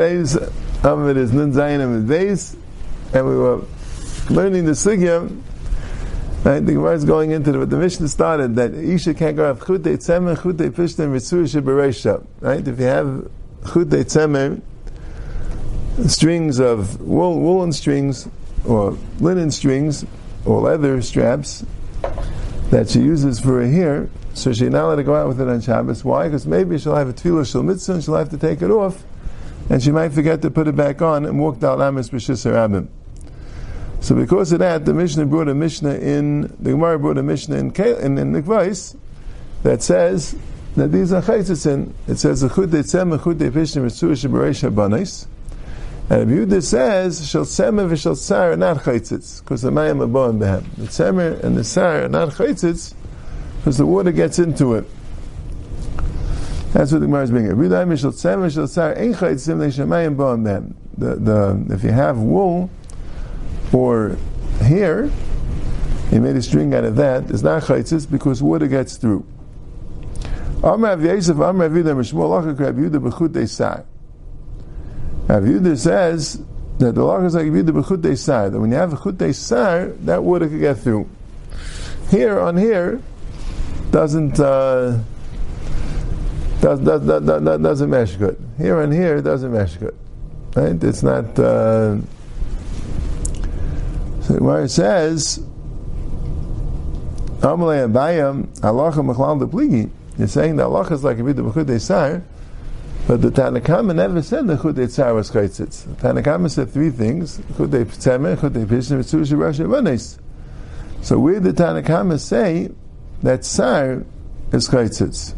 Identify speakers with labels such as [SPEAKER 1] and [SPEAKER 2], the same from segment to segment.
[SPEAKER 1] days of it is Nun Zayin and Beis, and we were learning the Sugya. Right, the Gemara is going into the, but the Mishnah started that Isha can't go have Chute Tzemer, Chute Pishtem, Ritzur Sheberesha. Right, if you have Chute Tzemer, strings of wool, woolen strings, or linen strings, or leather straps that she uses for a hair, so she's not allowed to go out with it on Shabbos. Why? Because maybe she'll have a tefillah shel mitzvah and she'll have to take it off and she might forget to put it back on and walk out Rabim. So because of that, the Mishnah brought a Mishnah in, the Gemara brought a Mishnah in, in, in Nikvais that says that these are chaytzitzin. It says, Echud de'tzem, echud de'pishnim, ritzur shebereish habanis. And Yehuda says, shal tzemer v'shal tsar are not chaytzitz, because the mayim aboim behem. The tzemer and the tsar are not chaytzitz, because the water gets into it. That's what the Gemara is bringing. The, the, if you have wool or hair, you made a string out of that, it's not chaytzis because water gets through. Amr Rav Yosef, Amr Rav Lachak Rav Yehuda B'chut Sar. Rav says that the Lachak is like Rav B'chut Sar, that when you have a chut Sar, that water could get through. Here on here, doesn't, uh, does, does, does, does, doesn't mesh good. Here and here, it doesn't mesh good. Right? It's not. Uh, so where it says, Amalei Abayam, Halacha Machlal Depligi, you're saying that Allah is like a bit of Chudei Sar, but the Tanakama never said the Chudei Sar was Chaitzitz. The Tanakama said three things, Chudei Tzemeh, Chudei Pishne, Mitzushi, Rashi, Vanes. So where did the Tanakama say that Sar is Chaitzitz?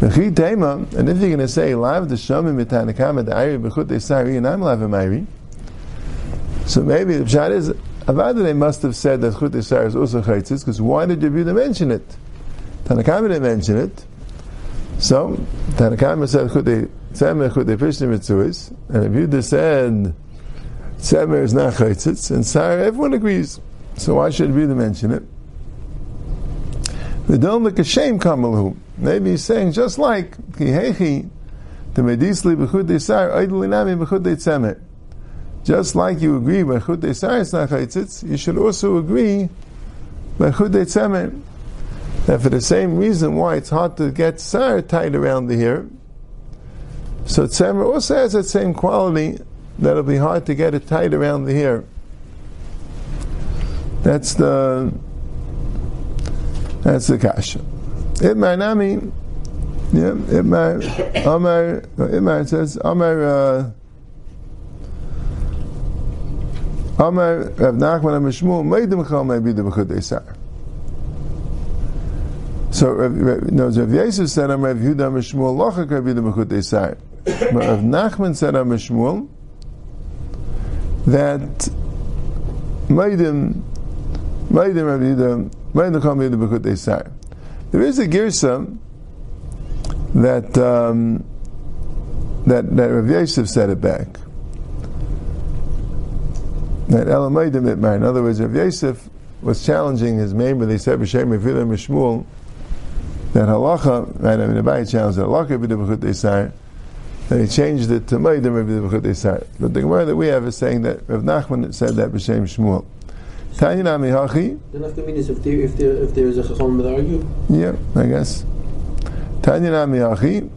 [SPEAKER 1] And if you're going to say, Lav the mitanakam the Ayri b'chut Sari, and I'm Lav Ayri, so maybe the Pshat is, Avada they must have said that Chut Sari is also Chaitzis, because why did Yehuda mention it? Tanakam didn't mention it. So, Tanakam said Chut Tzemer, Chut Pishnim Mitzuis, and Yehuda said Tzemer is not Chaitzis, and Sari, everyone agrees. So why should Yehuda mention it? We don't look a shame kamalu. Maybe he's saying just like kihechi the medisli b'chud tzemet. Just like you agree is you should also agree by tzemet. For the same reason why it's hard to get sar tied around the hair, so tzemer also has that same quality that it'll be hard to get it tied around the hair. That's the that's the kasha. Itmar Nami, yeah, Itmar, Amar, Itmar says, Amar, uh, Amar, Rav Nachman and Mishmul, Meidim Chal Meibidim B'chudei Sar. So, no, Rav Yosef said, Amar Rav Yehuda Mishmul, Lochak Meibidim B'chudei Sar. But Rav Nachman said, Amar Mishmul, that Meidim, Meidim Rav Yehuda, there is a girsa that um, that that Rav Yosef said it back. That Elamaydim Itmar. In other words, Rav Yosef was challenging his neighbor. They said B'Shem Revilim Mishmul that halacha. Right? I mean, Abai challenged halacha b'dibachut desar. Then he changed it to Maidim b'dibachut desar. But the Gemara that we have is saying that Rav Nachman said that B'Shem Shmuel. Tanya Nami Hachi.
[SPEAKER 2] Then after means if there if there if there is a chacham that argue.
[SPEAKER 1] Yeah, I guess. Tanya Nami Hachi.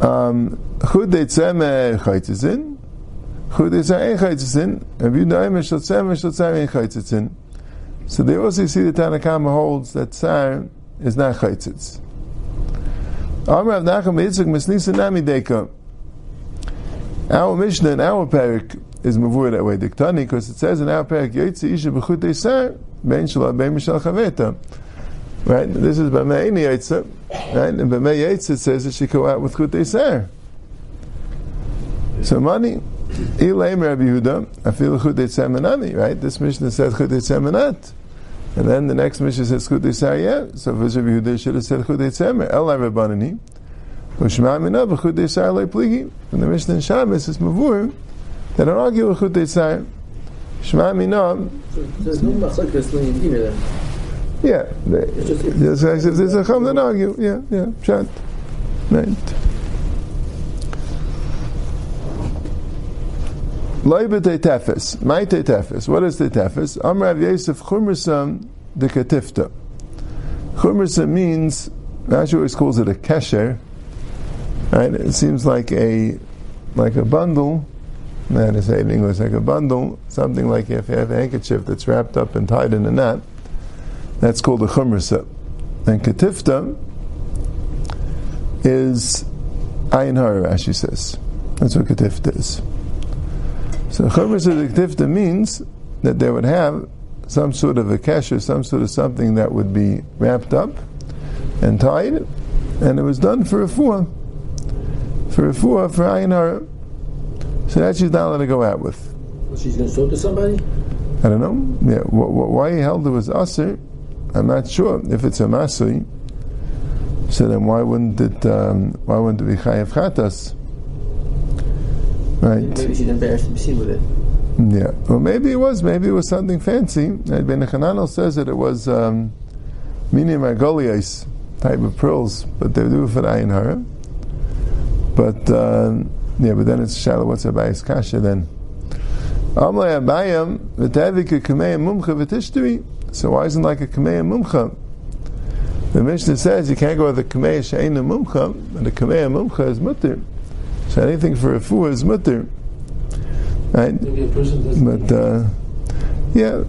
[SPEAKER 1] Um, Chud Deitzem eh, Chaytzin. Chud Deitzem Ein Chaytzin. And you know Mishal Tzem eh, Mishal Tzem eh, Ein Chaytzin. So they also see the Tanakama holds that Tsar is not Chaytzitz. Amr Rav Nachum Yitzchak Misnisa Nami Deka. Our Mishnah and our Parak is mavur that way. Diktani, because it says in our parak, Yotzi Isha B'chut Deisar, Ben Shalom, Ben Mishal Chaveta. Right? This is B'mei Ini Yotza. Right? And B'mei Yotza it says that she go out with Chut Deisar. So money, Ilaim Rabbi Yehuda, I feel Chut Deisar Menami, right? This Mishnah says Chut Deisar Menat. And then the next Mishnah says Chut Deisar Yeah. So if Rabbi Yehuda should have said Chut Deisar Ela Rabbanani. Ushma Mina B'chut Deisar Loi Pligi. And the Mishnah in Shabbos is Mavur, they don't argue with Chutei Tzayim. Shema Minam.
[SPEAKER 2] There's no Masakis either.
[SPEAKER 1] Yeah, they, just, if there's a chum, then argue. Yeah, yeah, chant. Right. Loiba Tetefis. My Tetefis. What is Tetefis? Amrav Yosef Chumrasam de Katifta. Chumrasam means, Rashi always calls it a kesher. Right? It seems like a like a bundle. To say in English, like a bundle, something like if you have a handkerchief that's wrapped up and tied in a knot, that's called a chumrasa. And katifta is ayin hara, Rashi says. That's what katifta is. So chumrasa katifta means that they would have some sort of a kesher, some sort of something that would be wrapped up and tied, and it was done for a four for a four for ayin hara. So that she's not allowed to go out with.
[SPEAKER 2] Well, she's going to talk to somebody?
[SPEAKER 1] I don't know. Yeah, wh- wh- why he held it was usher, I'm not sure. If it's a masui, so then why wouldn't it? Um, why wouldn't it be chayav chatas? Right.
[SPEAKER 2] Maybe she's embarrassed to be seen with it.
[SPEAKER 1] Yeah. Well, maybe it was. Maybe it was something fancy. Right? Ben Hananel says that it was um, mini margolias type of pearls, but they do for the ayin hara. But uh, yeah, but then it's shallow. What's Abayis kasha then? Amle Abayam v'tevika kameya mumcha v'tishteri. So why isn't like a kameya mumcha? The Mishnah says you can't go with a kameya she'ena mumcha, and the kameya mumcha is mutter. So anything for a fool is mutter. Right?
[SPEAKER 2] Maybe a person doesn't.
[SPEAKER 1] But uh, yeah,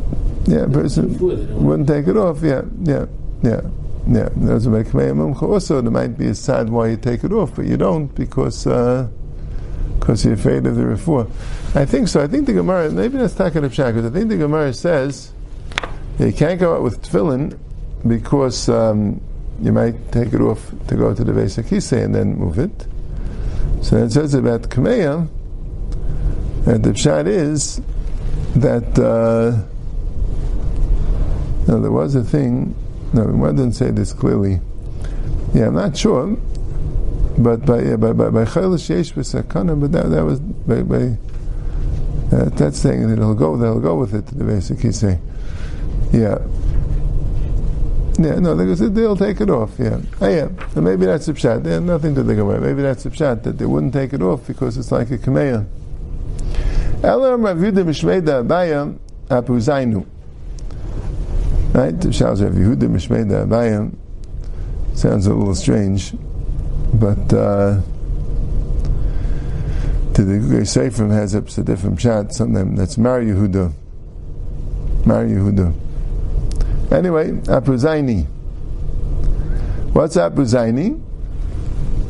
[SPEAKER 1] yeah, a person
[SPEAKER 2] Food, they don't
[SPEAKER 1] wouldn't take it off. Yeah, yeah, yeah, yeah. There's a also. There might be a sad why you take it off, but you don't because because you're afraid of the refuah. I think so. I think the Gemara maybe that's Takan of because I think the Gemara says you can't go out with tefillin because um, you might take it off to go to the Beis Hakisei and then move it. So it says about Kameya that the pshat is that uh, no, there was a thing. No, one didn't say this clearly. Yeah, I'm not sure, but by yeah, by by by chaylish yesh but that that was by by uh, that's saying that he'll go they'll go with it. The basic he's saying, yeah. Yeah, no, they said they'll take it off. Yeah, oh, yeah. So maybe that's a pshat. They have nothing to think about. Maybe that's a pshat that they wouldn't take it off because it's like a kameya. Elam Rav Yehuda Mishmeida Abaya Apuzainu. Right? Shals Rav Yehuda Mishmeida Abaya sounds a little strange, but uh, to the Seifrim has a, different shot. Something that's Mar Yehuda. Mar Yehuda. Anyway, Apuzaini. What's Apuzaini?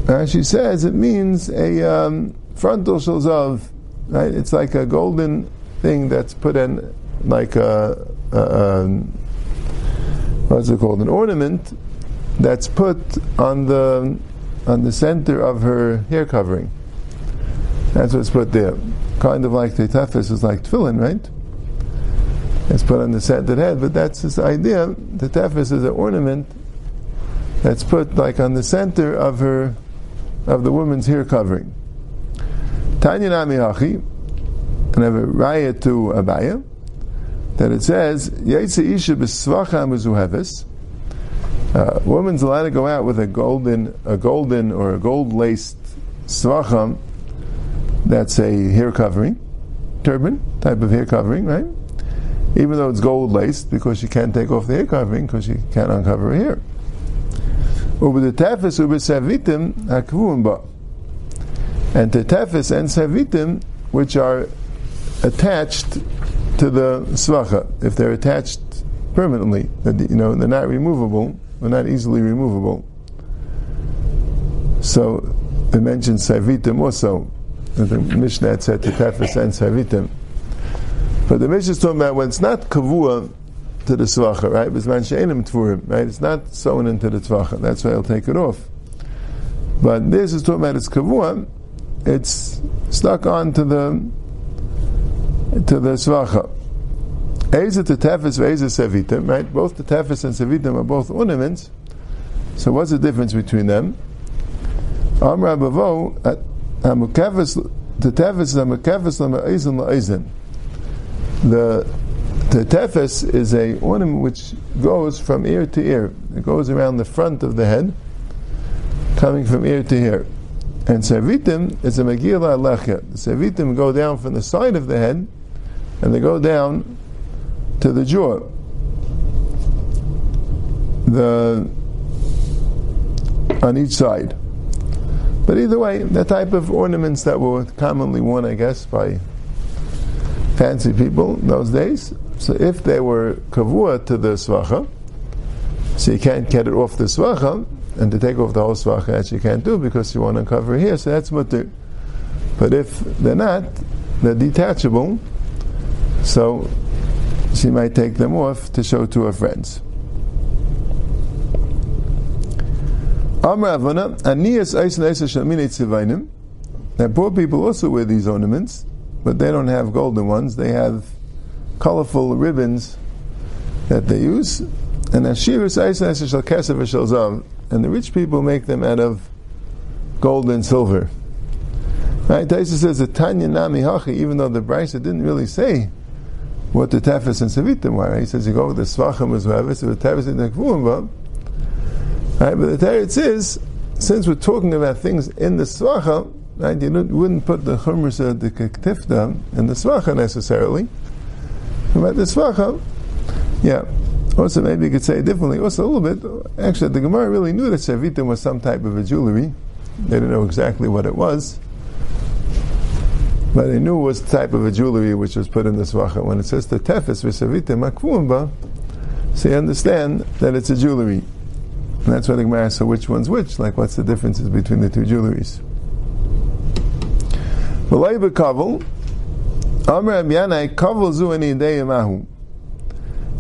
[SPEAKER 1] Uh, she says it means a um, frontal shalzav right? It's like a golden thing that's put in, like a, a, a what's it called? An ornament that's put on the on the center of her hair covering. That's what's put there. Kind of like the tefis is like tefillin, right? It's put on the scented head, but that's this idea. The tefis is an ornament that's put like on the center of her of the woman's hair covering. Tanya Nami Hachi, and have a raya to Abaya, that it says, Yaitse Isha B'svacha A woman's allowed to go out with a golden, a golden or a gold laced svacham, that's a hair covering, turban type of hair covering, right? Even though it's gold laced, because she can't take off the hair covering, because she can't uncover her hair. Ubi the tefes ubi savitim ba and tetefis and savitim, which are attached to the svacha. If they're attached permanently, you know they're not removable, they're not easily removable. So it mentions savitim also. The Mishnah said tetefis and savitim. But the Mishnah is talking about when it's not kavua to the svacha, right? Tvurim, right? It's not sewn into the tvacha. That's why I'll take it off. But this is talking about it's kavua, it's stuck onto the to the svacha. Eza to tefes v'eza sevitim, right? Both the tefes and sevitim are both ornaments. So what's the difference between them? Hamukefes the tefes hamukefes la'eizin la'eizin. The the tefes is a ornament which goes from ear to ear. It goes around the front of the head, coming from ear to ear. And Servitim is a Megillah. The Servitim go down from the side of the head, and they go down to the jaw. The on each side. But either way, the type of ornaments that were commonly worn, I guess, by fancy people those days. So if they were kavua to the svacha, so you can't get it off the svacha, and to take off the whole svacha, that you can't do because you want to cover here, so that's mutter. But if they're not, they're detachable, so she might take them off to show to her friends. Now, poor people also wear these ornaments, but they don't have golden ones. They have colorful ribbons that they use. And Ashirus Eisen Eisen Shal Kesef Shal. And the rich people make them out of gold and silver. Right? Taisa says Tanya Nami even though the Brisa didn't really say what the Tefes and Savitim were. He says you go with the Svachim as well, so the Tefes and the Kvuim, Right, but the Teretz is, since we're talking about things in the Svacha, right, you, wouldn't put the Chumras of the Kektifta in the Svacha necessarily. But the Svacha, yeah. Also, maybe you could say it differently. Also, a little bit. Actually, the Gemara really knew that Shavitim was some type of a jewelry. They didn't know exactly what it was. But they knew was the type of a jewelry which was put in the Svacha. When it says the Tefes v'Shavitim akvumba, so you understand that it's a jewelry. And that's why the Gemara asks, so which one's which? Like, what's the differences between the two jewelries? V'lay b'kavel, Amr Abyanai, kavel zu ani.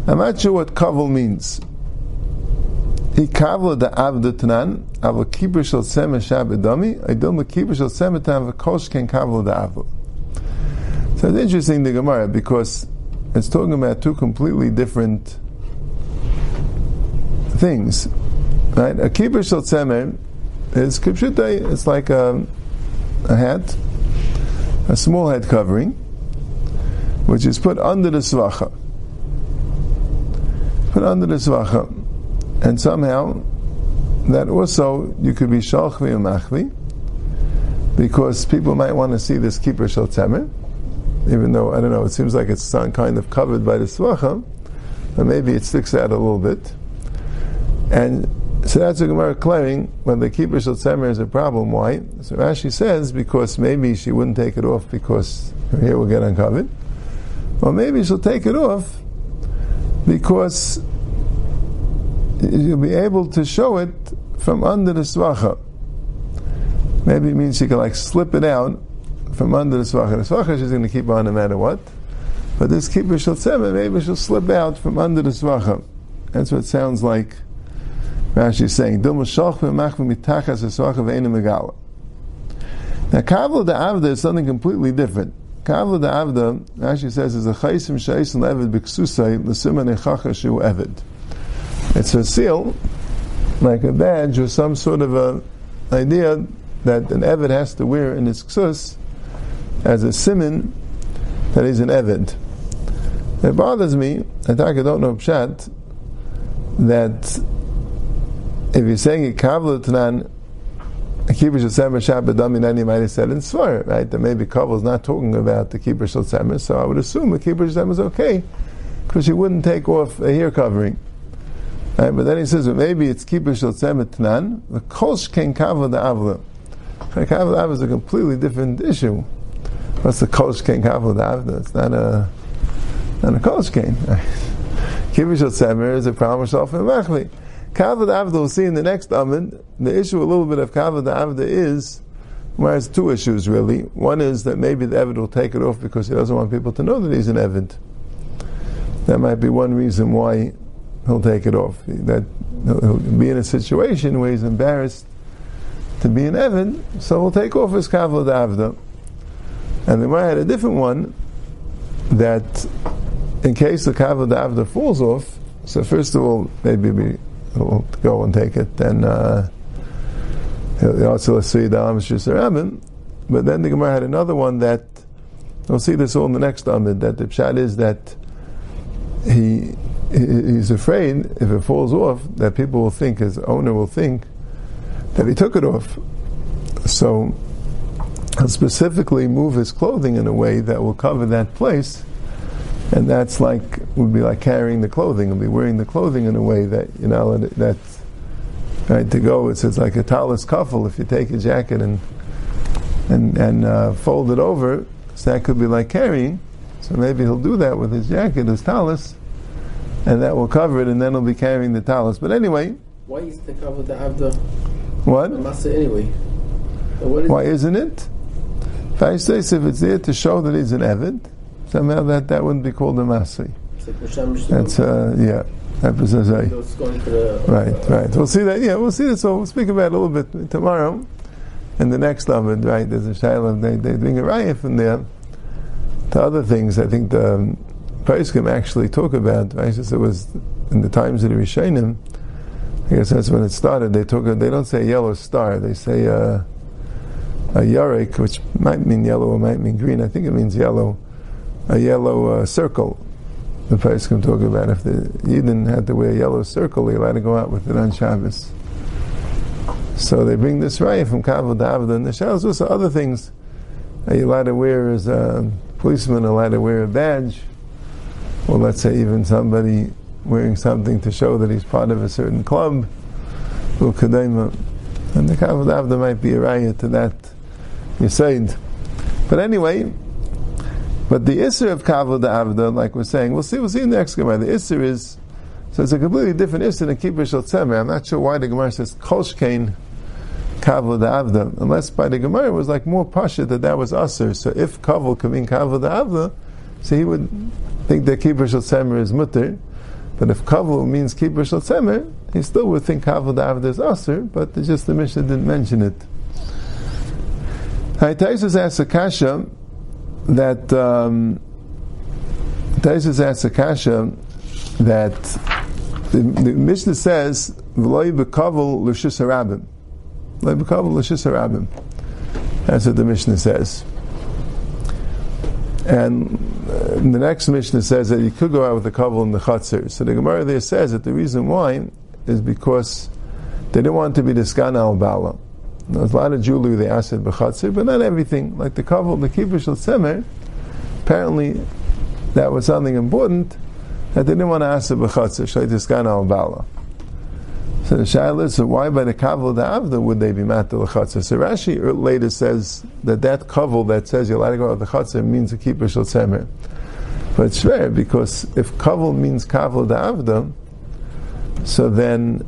[SPEAKER 1] I'm not sure what kavel means. He kavel da avda tanan, ava kiber shel sema shabedami, idom kiber shel sema tam v'kosh ken kavel da avda. So it's interesting, the Gemara, because it's talking about two completely different things. Right? A kibbur shel is kipshutai. It's like a, a hat, a small head covering, which is put under the svacha. Put under the svacha, and somehow that also you could be shalchvi or machvi, because people might want to see this kippur shel tzemer, even though I don't know. It seems like it's kind of covered by the svacha, but maybe it sticks out a little bit, and so that's a Gemara claiming when the keeper shel tzemer is a problem. Why? So Rashi says because maybe she wouldn't take it off because her hair will get uncovered, or maybe she'll take it off because you'll be able to show it from under the svacha. Maybe it means she can like slip it out from under the svacha. The svacha she's going to keep on no matter what. But this keeper shel tzemer, maybe she'll slip out from under the svacha. That's what it sounds like Rashi is saying, Now, Kavla da Avda is something completely different. Kavla da Avda, Rashi says, is a chaysim shaysim levid b'ksusay l'siman echacha shu evid. It's a seal, like a badge or some sort of a idea that an evid has to wear in his ksus as a simon that he's an evid. It bothers me, I I don't know pshat, that if you're saying a kavla tanan, keeper shel semer shabbat dami, you might have said in svar, right? That maybe kavla is not talking about the keeper shel so I would assume the keeper shel is okay because he wouldn't take off a hair covering. Right? But then he says, well, maybe it's keeper shel semer tanan, the kolsh ken da avla. Kavla avla is a completely different issue. What's the kolsh ken kavla da avla? It's not a not a. Kibbutz shel semer is a problem of machli. Kavod Avda, we'll see in the next Amid, the issue a little bit of Kavod Avda is, well, has two issues really. One is that maybe the Evid will take it off because he doesn't want people to know that he's an Evid. That might be one reason why he'll take it off. That he'll be in a situation where he's embarrassed to be an Evid, so he'll take off his Kavod Avda. And then I had a different one that in case the Kavod Avda falls off, so first of all, maybe we will go and take it, then uh, also let's see the But then the Gemara had another one that we'll see this all in the next Amid that the pshat is that he he's afraid if it falls off that people will think his owner will think that he took it off. So specifically move his clothing in a way that will cover that place, and that's like would be like carrying the clothing. He'll be wearing the clothing in a way that you know that right to go. It's, it's like a talus kuffel. If you take a jacket and and and uh, fold it over, so that could be like carrying. So maybe he'll do that with his jacket, his talus, and that will cover it, and then he'll be carrying the talus. But anyway,
[SPEAKER 2] Why is the cover the Avda
[SPEAKER 1] what?
[SPEAKER 2] Masa anyway? So what is
[SPEAKER 1] Why isn't it? If it's there to show that he's an Evid, somehow that, that wouldn't be called a Masri.
[SPEAKER 2] It's like Misham
[SPEAKER 1] That's, uh, yeah, that was a Zay.
[SPEAKER 2] It's going to the
[SPEAKER 1] Right, right. We'll see that, yeah, we'll see that. So we'll speak about it a little bit tomorrow. and the next Lamed, right, there's a Shiloh, they, they bring a Raya from there to other things. I think the um, Paiskim actually talk about, right, since it was in the times of the Rishonim, I guess that's when it started. They talk, they don't say yellow star, they say, uh, a yarek, which might mean yellow or might mean green. I think it means yellow. A yellow uh, circle. The price can talk about if the Yidden had to wear a yellow circle, they allowed to go out with it on Shabbos. So they bring this raya from Kavod Avda, and the Shabbos also other things. Are you allowed to wear as a policeman allowed to wear a badge? Or let's say even somebody wearing something to show that he's part of a certain club. And the Kavod Avda might be a raya to that Yisaid. But anyway, but the Isser of Kavod Avda, like we're saying, we'll see, we'll see in the next Gemara. The Isser is, so it's a completely different Isser than Kippur Shal. I'm not sure why the Gemara says Kolshkein Kavod Avda, unless by the Gemara it was like more Pasha that that was Aser. So if Kavod could mean Kavod Avda, so he would think that Kippur Shal is Mutter. But if Kavod means Kippur Shal he still would think Kavod Avda is Aser, but just the Mishnah didn't mention it. Taisus asks a kasha that um, Taisus asks a kasha that the, the Mishnah says v'loy bekavel l'shis harabim, v'loy bekavel l'shis harabim. That's what the Mishnah says. And uh, the next Mishnah says that you could go out with the kavel in the chatzir. So the Gemara there says that the reason why is because they didn't want to be the skan al bala. There's a lot of jewelry they asked b'chatzir, but not everything. Like the kaval, the shel semer, apparently that was something important that they didn't want to ask the b'chatzir, shaitiskan al bala. So the shaila so why by the kaval the avda would they be matal l'chatzir? So Rashi er, later says that that kaval that says you're allowed to go out the chatzir means a shel semer. But it's fair because if kaval means the avda, so then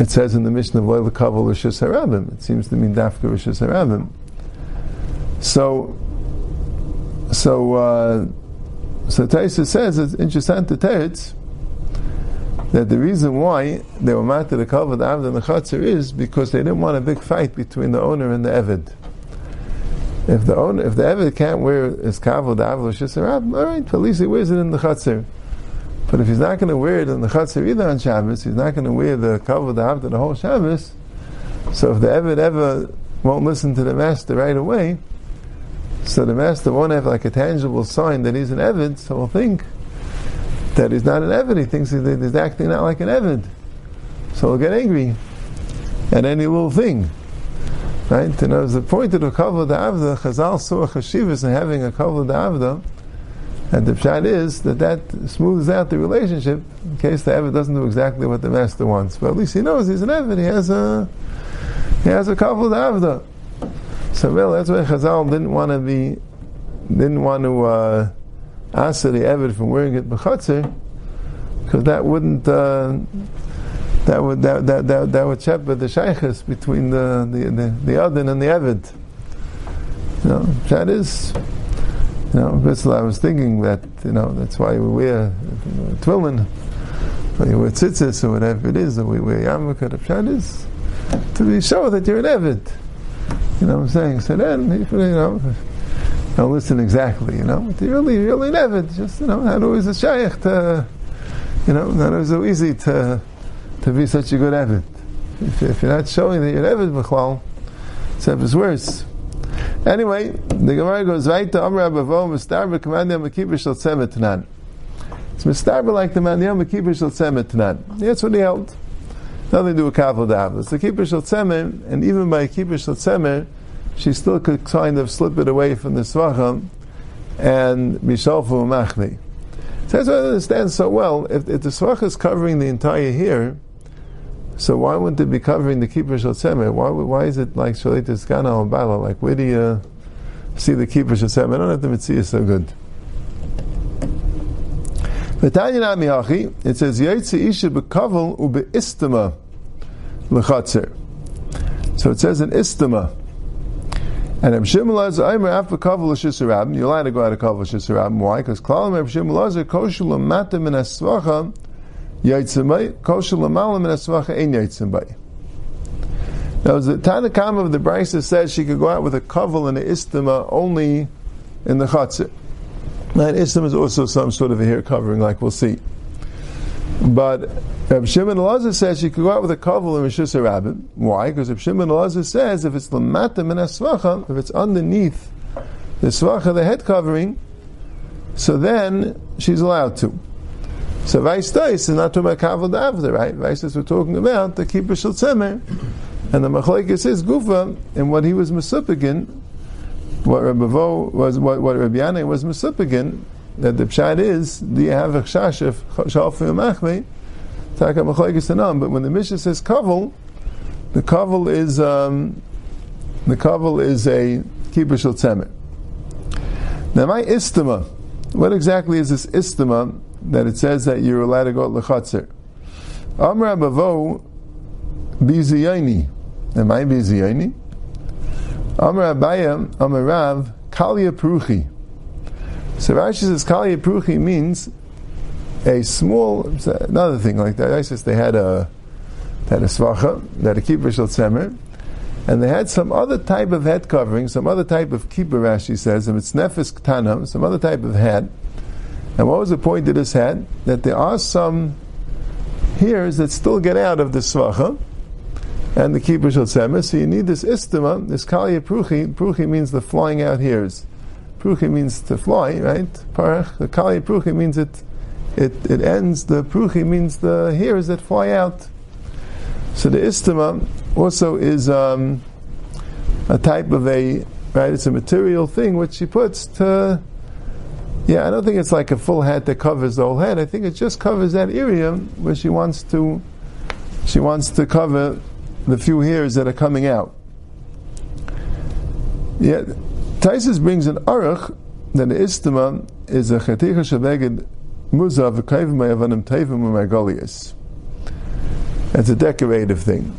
[SPEAKER 1] it says in the Mishnah of Loyal Kaval Rishis Harabim. It seems to mean Dafka Rishis Harabim. So, so, uh, so Taisa says it's interesting to Teretz that the reason why they were mad to the the Avd and the Chatzir is because they didn't want a big fight between the owner and the Evid. If the owner, if the Evid can't wear his the Avd Rishis Harabim, all right, at least he wears it in the Chatzir. But if he's not going to wear it in the Chatzir either on Shabbos, he's not going to wear the cover the after the whole Shabbos. So if the Eved ever won't listen to the master right away, so the master won't have like a tangible sign that he's an Eved, so he'll think that he's not an Eved. He thinks he's acting not like an Eved. So he'll get angry at any little thing. Right? And as the point of the the Avda, Chazal saw a chashivas in having a the Avda, and the pshat is that that smooths out the relationship in case the Evid doesn't do exactly what the master wants. But at least he knows he's an Evid. He has a he has a couple of Avda. So well, that's why Chazal didn't want to be didn't want to uh, answer the Evid from wearing it b'chatzir because that wouldn't. Uh, that would that that that, that would shepherd the shaykhs between the the the, the Adin and the Evid. You know, that is you know, Bissell, I was thinking that, you know, that's why we wear tefillin, or you wear tzitzis, or whatever it is, or we wear yarmulke, the pshat to be sure that you're an Evid. You know what I'm saying? So then, you know, don't listen exactly, you know, but you're really, really an Evid. Just, you know, not always a shaykh to, you know, not always so easy to, to be such a good Evid. If, if you're not showing that you're an Evid, B'chlal, it's worse. Anyway, the Gemara goes right to Amr Abavo, Mistarba, Kamandiyam Makibir Shal Tzemet Tanan. It's Mistarba like the Mandiyam Makibir Shal Tzemet Tanan. That's what he held. Nothing to do with Kavod Avos. The Kippur Shal and even by Kippur Shal she still could kind of slip it away from the svachim and mishalfu machli. So that's what I understand so well. If, if the svach is covering the entire hair, so why wouldn't it be covering the keeper shel? Why, why is it like shalitis gana al bala? Like where do you see the keeper shel? I don't have the mitzvah so good. It says Yaitzi Isha bekavel ube lechatzer. So it says an istama. And Lazar, I'm after kavel l'shisarabim. You're allowed to go out of kavel l'shisarabim. Why? Because klalim Shimon Lazar kosher min asvacha yaitzimai kosher l'mala min asvacha ein yaitzimai. Now, the Tanakam of the Brisa says she could go out with a kavel and an istama only in the chatzir. And istam is also some sort of a hair covering, like we'll see. But Reb Shimon Elazar says you could go out with a kaval and Rishus Rabbit. Why? Because Reb Shimon Elazar says if it's lamata min asvacha, if it's underneath the svacha, the head covering, so then she's allowed to. So Vice is not talking about kaval after, right? Vice we're talking about the keeper shel and the machlekes is gufa, and what he was mesupigin, what Rabbi Vo was, what, what Rabbi Yanai was mesupigin, that the pshat is, do you have a chashif, shalfi machme, taka machlekes anam, but when the Mishnah says kaval, the kaval is, um, the kaval is a keeper shel. Now my istima, what exactly is this istima that it says that you're allowed to go to lechatzer? Amr Abavo biziyani. Am I biziyani? Amr Abaya, Amr Rav, Kalia Peruchi. So Rashi says Kalia Peruchi means a small, another thing like that. I says they had a, had a svacha, they had a shel tzemer, and they had some other type of head covering, some other type of keeper, Rashi says, and it's nefes ktanam, some other type of hat. And what was the point of this hat? That there are some hairs that still get out of the svacha, and the keeper shel. So you need this istima, this kalia pruchi. Pruchi means the flying out hairs. Pruchi means to fly, right? Parach. The kalia pruchi means it, it, it ends. The pruchi means the hairs that fly out. So the istima also is um, a type of a right. It's a material thing which she puts to. Yeah, I don't think it's like a full hat that covers the whole head. I think it just covers that area where she wants to. She wants to cover the few hairs that are coming out. Yeah, Taisus brings an aruch that the istima is a chaticha shabeged muzav v'kayvim ma'avanim tevim u'margolius. It's a decorative thing.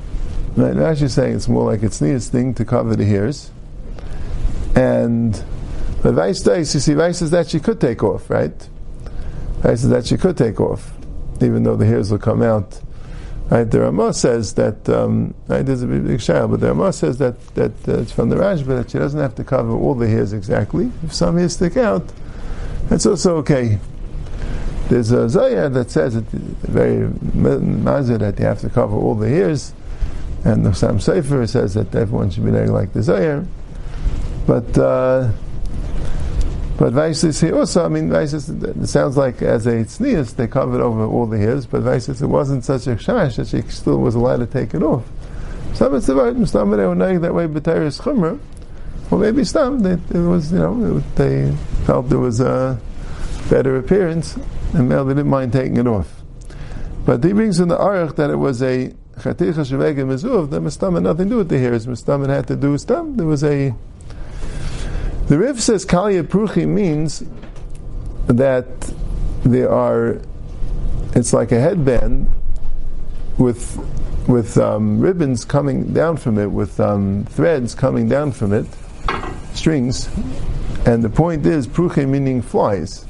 [SPEAKER 1] Right? Rashi is saying it's more like it's neatest thing to cover the hairs. And the vice days, you see, vice says that she could take off, right? Vice says that she could take off, even though the hairs will come out Right, the Ramah says that um, right, there's a big, big but the Ramah says that that uh, it's from the Rashba that she doesn't have to cover all the hairs exactly. If some hairs stick out, that's also okay. There's a Zayah that says it very mazir that you have to cover all the hairs, and the Sam Sefer says that everyone should be like the Zayah. But uh, but Vaisis here also, I mean, Vaisis, it sounds like as a tznius, they covered over all the hairs, but Vaisis, it wasn't such a shamash that she still was allowed to take it off. Some it's about, some they were that way, B'tayris Chumrah, or maybe some, it, it was, you know, it, they felt there was a better appearance, and now they didn't mind taking it off. But he brings in the Aruch that it was a Chaticha Sheveg and Mezuv, that Mustam had nothing to do with the hairs, Mustam had to do with Stam, there was a the Rif says Kalya Pruchi means that there are, it's like a headband with with um, ribbons coming down from it, with um, threads coming down from it, strings, and the point is Pruchi meaning flies.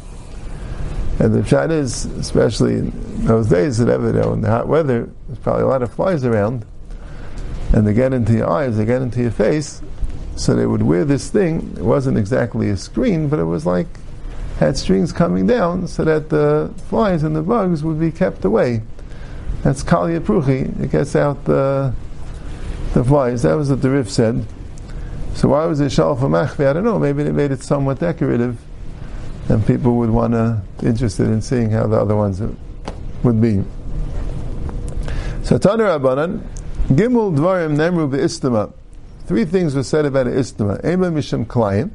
[SPEAKER 1] And the chat is, especially in those days, ever know, in the hot weather, there's probably a lot of flies around, and they get into your eyes, they get into your face, so they would wear this thing. It wasn't exactly a screen, but it was like had strings coming down so that the flies and the bugs would be kept away. That's Kali. It gets out the the flies. That was what the Rif said. So why was it Shalfa Machvi? I don't know. Maybe they made it somewhat decorative, and people would want to interested in seeing how the other ones would be. So Tanur Abanan, Gimel Dvarim Nemru Be'istama three things were said about an istema. Ema misham klayim.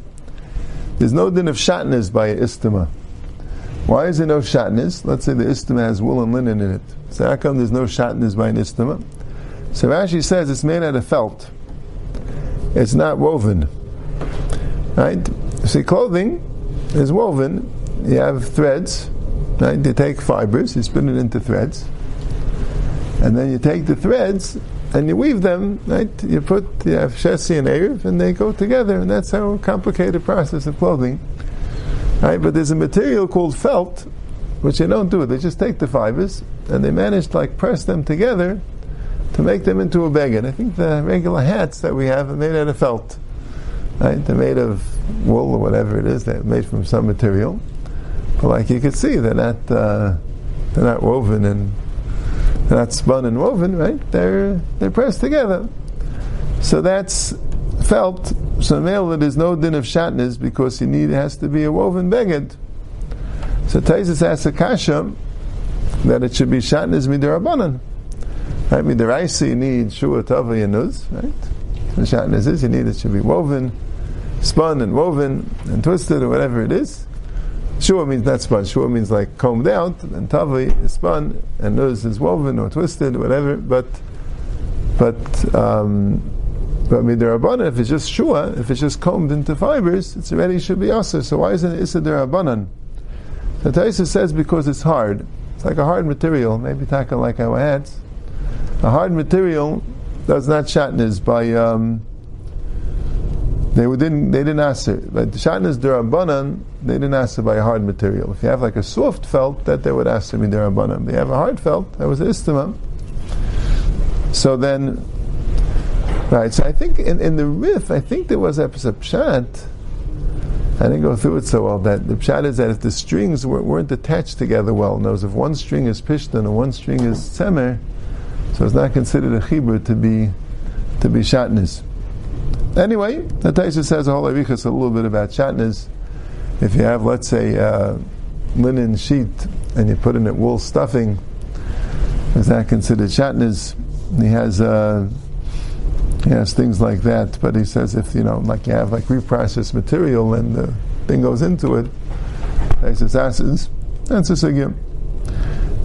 [SPEAKER 1] There's no din of shatnez by an istema. Why is there no shatnez? Let's say the istema has wool and linen in it. So how come there's no shatnez by an istema? So Rashi says it's made out of felt. It's not woven. Right? See, clothing is woven. You have threads. Right? You take fibers, you spin it into threads. And then you take the threads and you weave them, right? You put, you have Shesi and Erev, and they go together, and that's how complicated process of clothing. Right? But there's a material called felt, which they don't do. They just take the fibers, and they manage to like press them together to make them into a beggar. I think the regular hats that we have are made out of felt. Right? They're made of wool or whatever it is. They're made from some material. But like you can see, they're not uh, they're not woven and not spun and woven, right? They're they're pressed together. So that's felt. So male there's no din of shatnez because you need it has to be a woven beged. So Taisus asks a kasha that it should be shatnez midirabanan. Right, midiraisa you need shua tava yanuz, right? The shatnez is you need it should be woven, spun and woven and twisted or whatever it is. Shua means not spun. Shua means like combed out, and tavi is spun, and nuz is woven or twisted, whatever. But but um, but midirabbanan, if it's just shua, if it's just combed into fibers, it's already should be asa. So why isn't it issa derabanan? So Taisa says because it's hard. It's like a hard material. Maybe tackle like our hats. A hard material does not shatnez by. Um, they didn't they didn't ask it. But shatnez derabanan, they didn't ask it by hard material. If you have like a soft felt, that they would ask me derabanan. They have a hard felt, that was istema. So then, right. So I think in, in the Rif, I think there was a pshat. I didn't go through it so well. That the pshat is that if the strings weren't, weren't attached together well, knows if one string is pishtan and one string is semer, so it's not considered a chibur to be to be shatnez. Anyway, the Taisa says a whole arichas a little bit about shatnez. If you have, let's say, linen sheet and you put in it wool stuffing, is that considered shatnez? He has uh, he has things like that, but he says if you know, like you have like reprocessed material and the thing goes into it, says asses, that's a sugya.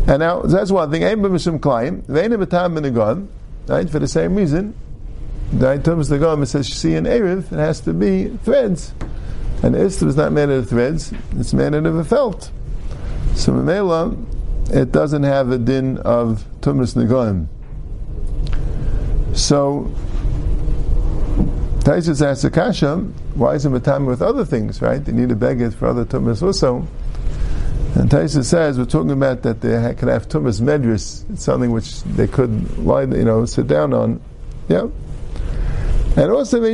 [SPEAKER 1] And now that's one thing. Right? For the same reason, right? Thomas the Gom says see an erev, it has to be threads, and istam is not made out of threads; it's made out of a felt. So Mamela, it doesn't have a din of tumas negoim. So Taisus asks Akasha, why is it matami with other things, right? They need a beged for other tumas also. And Taisus says, we're talking about that they could have tumas medris, something which they could lie, you know, sit down on. Yeah. And also, and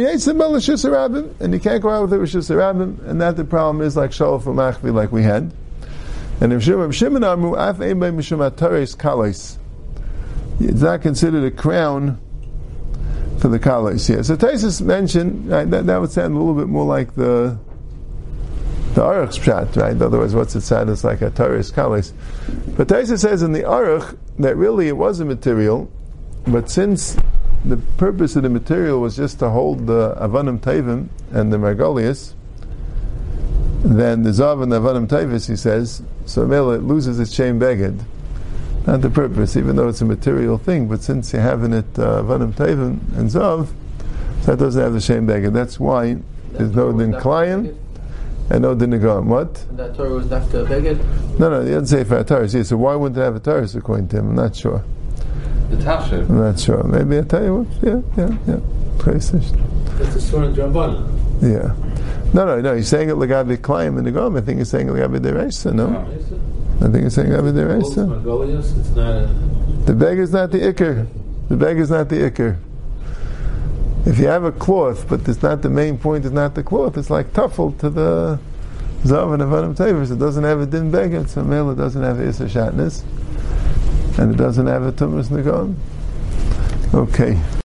[SPEAKER 1] you can't go out with it with Shusarabim, and that the problem is like Shalom Machvi, like we had. And if Shimon Amru, Af Eimay Mishum Atares Kalis, it's not considered a crown for the Kalis here. So Taisus mentioned, right, that, that would sound a little bit more like the the Aruch's pshat, right? In other words, what's it sound? It's like a Taris Kalis. But Taisus says in the Aruch that really it was a material, but since the purpose of the material was just to hold the Avanim Tevim and the Margolius, then the Zav and the Avanim Tevis, he says, so Mela loses its chain beged. Not the purpose, even though it's a material thing, but since you have in it uh, Avanim Tevim and Zav, so that doesn't have the shame beged. That's why there's no din Klayim and no din Negam. What?
[SPEAKER 2] And that Torah was after beged?
[SPEAKER 1] No, no, he doesn't say for a Taurus. Yeah, so why wouldn't it have a Taurus according to him? I'm not sure.
[SPEAKER 3] The Tasha.
[SPEAKER 1] I'm not sure. Maybe I'll tell you what. Yeah, yeah, yeah. PlayStation.
[SPEAKER 3] It's a Suran Drabban.
[SPEAKER 1] Yeah. No, no, no. He's saying it Lagabi Klaim the Negam. I think he's saying it Lagabi Dereisa, no? Oh, I think he's saying Lagabi Dereisa.
[SPEAKER 3] Margolius, it's not.
[SPEAKER 1] The beg is not the Iker. The beg is not the Iker. If you have a cloth, but it's not the main point, it's not the cloth, it's like tuffle to the Zav and Avanim Tavers. It doesn't have a din beged, so Mela doesn't have Issa Shatnez, and it doesn't have a Tumas Nagam. Okay.